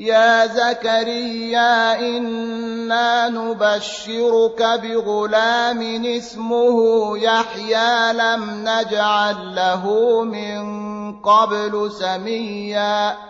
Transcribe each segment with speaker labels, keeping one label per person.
Speaker 1: يا زكريا إنا نبشرك بغلام اسمه يحيى لم نجعل له من قبل سميا.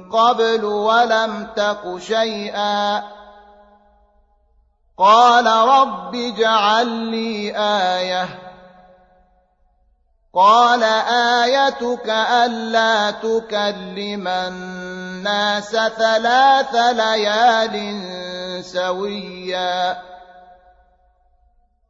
Speaker 1: قبل ولم تك شيئا. قال رب اجعل لي آية. قال آيتك ألا تكلم الناس ثلاث ليال سويا.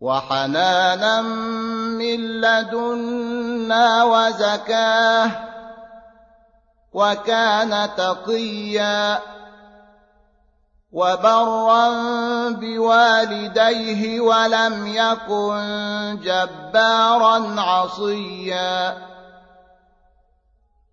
Speaker 1: وحنانا من لدنا وزكاة وكان تقيا وبرا بوالديه ولم يكن جبارا عصيا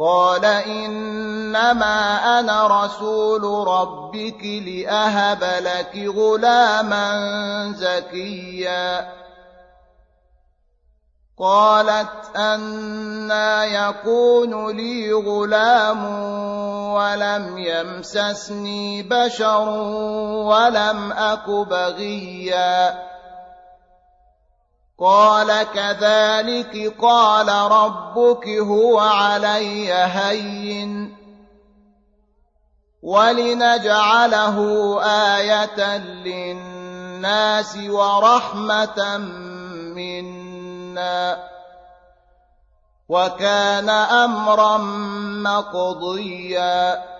Speaker 1: قال إنما أنا رسول ربك لأهب لك غلاما زكيا. قالت أنا يكون لي غلام ولم يمسسني بشر ولم أك بغيا. قال كذلك قال ربك هو علي هين. ولنجعله آية للناس ورحمة منا. وكان أمرا مقضيا.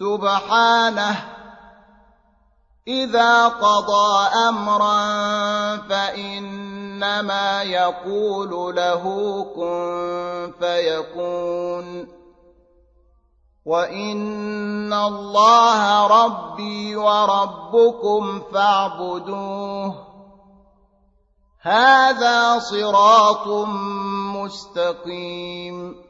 Speaker 1: سبحانه. إذا قضى أمرا فإنما يقول له كن فيكون. وإن الله ربي وربكم فاعبدوه. هذا صراط مستقيم.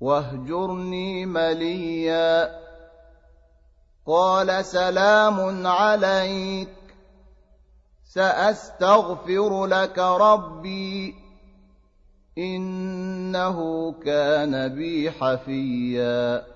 Speaker 1: واهجرني مليا. قال سلام عليك. سأستغفر لك ربي. إنه كان بي حفيا.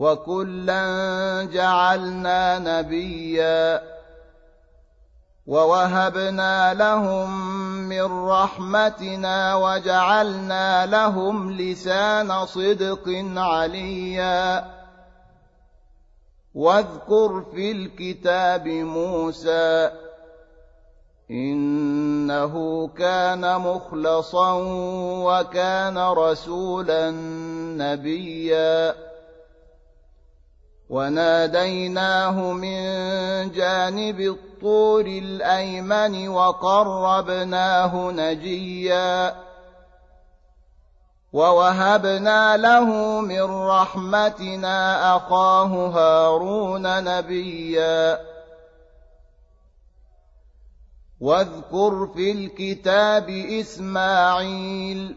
Speaker 1: وكلا جعلنا نبيا ووهبنا لهم من رحمتنا وجعلنا لهم لسان صدق عليا. واذكر في الكتاب موسى إنه كان مخلصا وكان رسولا نبيا. وناديناه من جانب الطور الأيمن وقربناه نجيا ووهبنا له من رحمتنا أخاه هارون نبيا. واذكر في الكتاب إسماعيل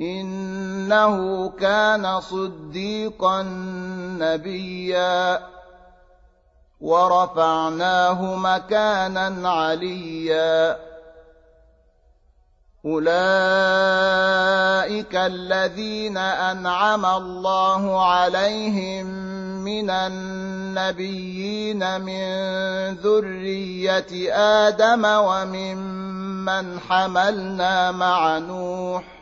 Speaker 1: إنه كان صديقا نبيا. ورفعناه مكانا عليا. أولئك الذين أنعم الله عليهم من النبيين من ذرية آدم وممن حملنا مع نوح.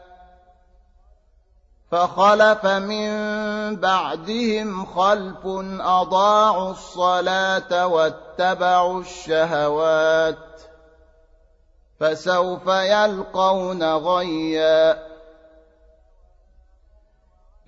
Speaker 1: فخلف من بعدهم خلف أضاعوا الصلاة واتبعوا الشهوات فسوف يلقون غيا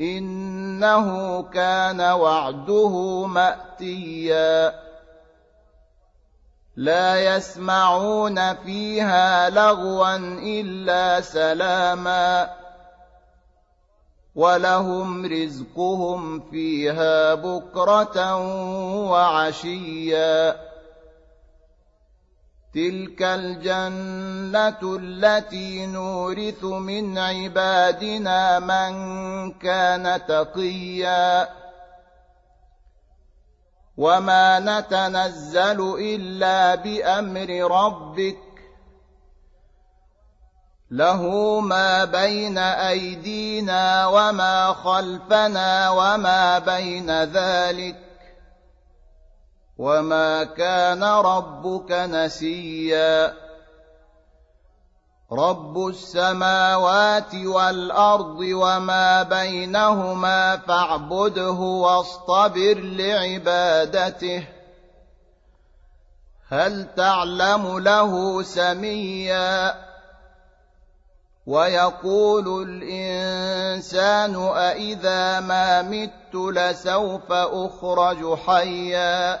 Speaker 1: إنه كان وعده مأتيا. لا يسمعون فيها لغوا إلا سلاما. ولهم رزقهم فيها بكرة وعشيا. تلك الجنة التي نورث من عبادنا من كان تقيا وما نتنزل إلا بأمر ربك له ما بين أيدينا وما خلفنا وما بين ذلك وما كان ربك نسيا رب السماوات والارض وما بينهما فاعبده واصطبر لعبادته هل تعلم له سميا ويقول الانسان أإذا ما مت لسوف اخرج حيا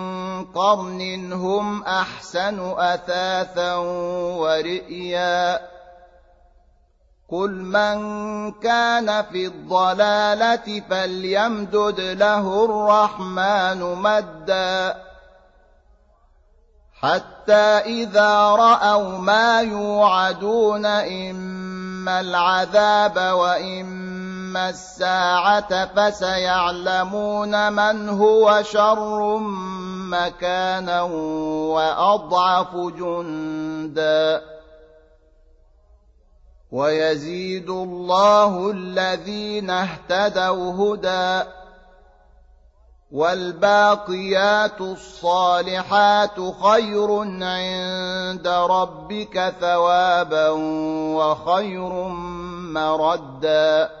Speaker 1: قرن هم أحسن أثاثا ورئيا. قل من كان في الضلاله فليمدد له الرحمن مدا. حتى اذا راوا ما يوعدون اما العذاب واما الساعة فسيعلمون من هو شر مكانا وأضعف جندا ويزيد الله الذين اهتدوا هدى والباقيات الصالحات خير عند ربك ثوابا وخير مردا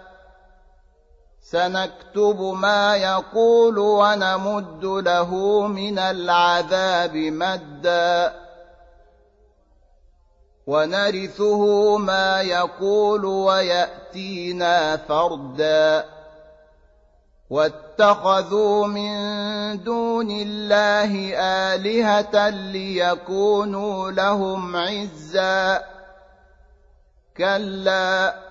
Speaker 1: سنكتب ما يقول ونمد له من العذاب مدا. ونرثه ما يقول ويأتينا فردا. واتخذوا من دون الله آلهة ليكونوا لهم عزا. كلا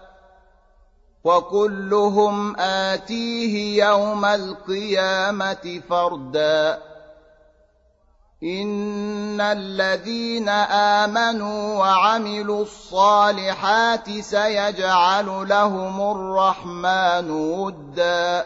Speaker 1: وكلهم آتيه يوم القيامة فردا إن الذين آمنوا وعملوا الصالحات سيجعل لهم الرحمن ودا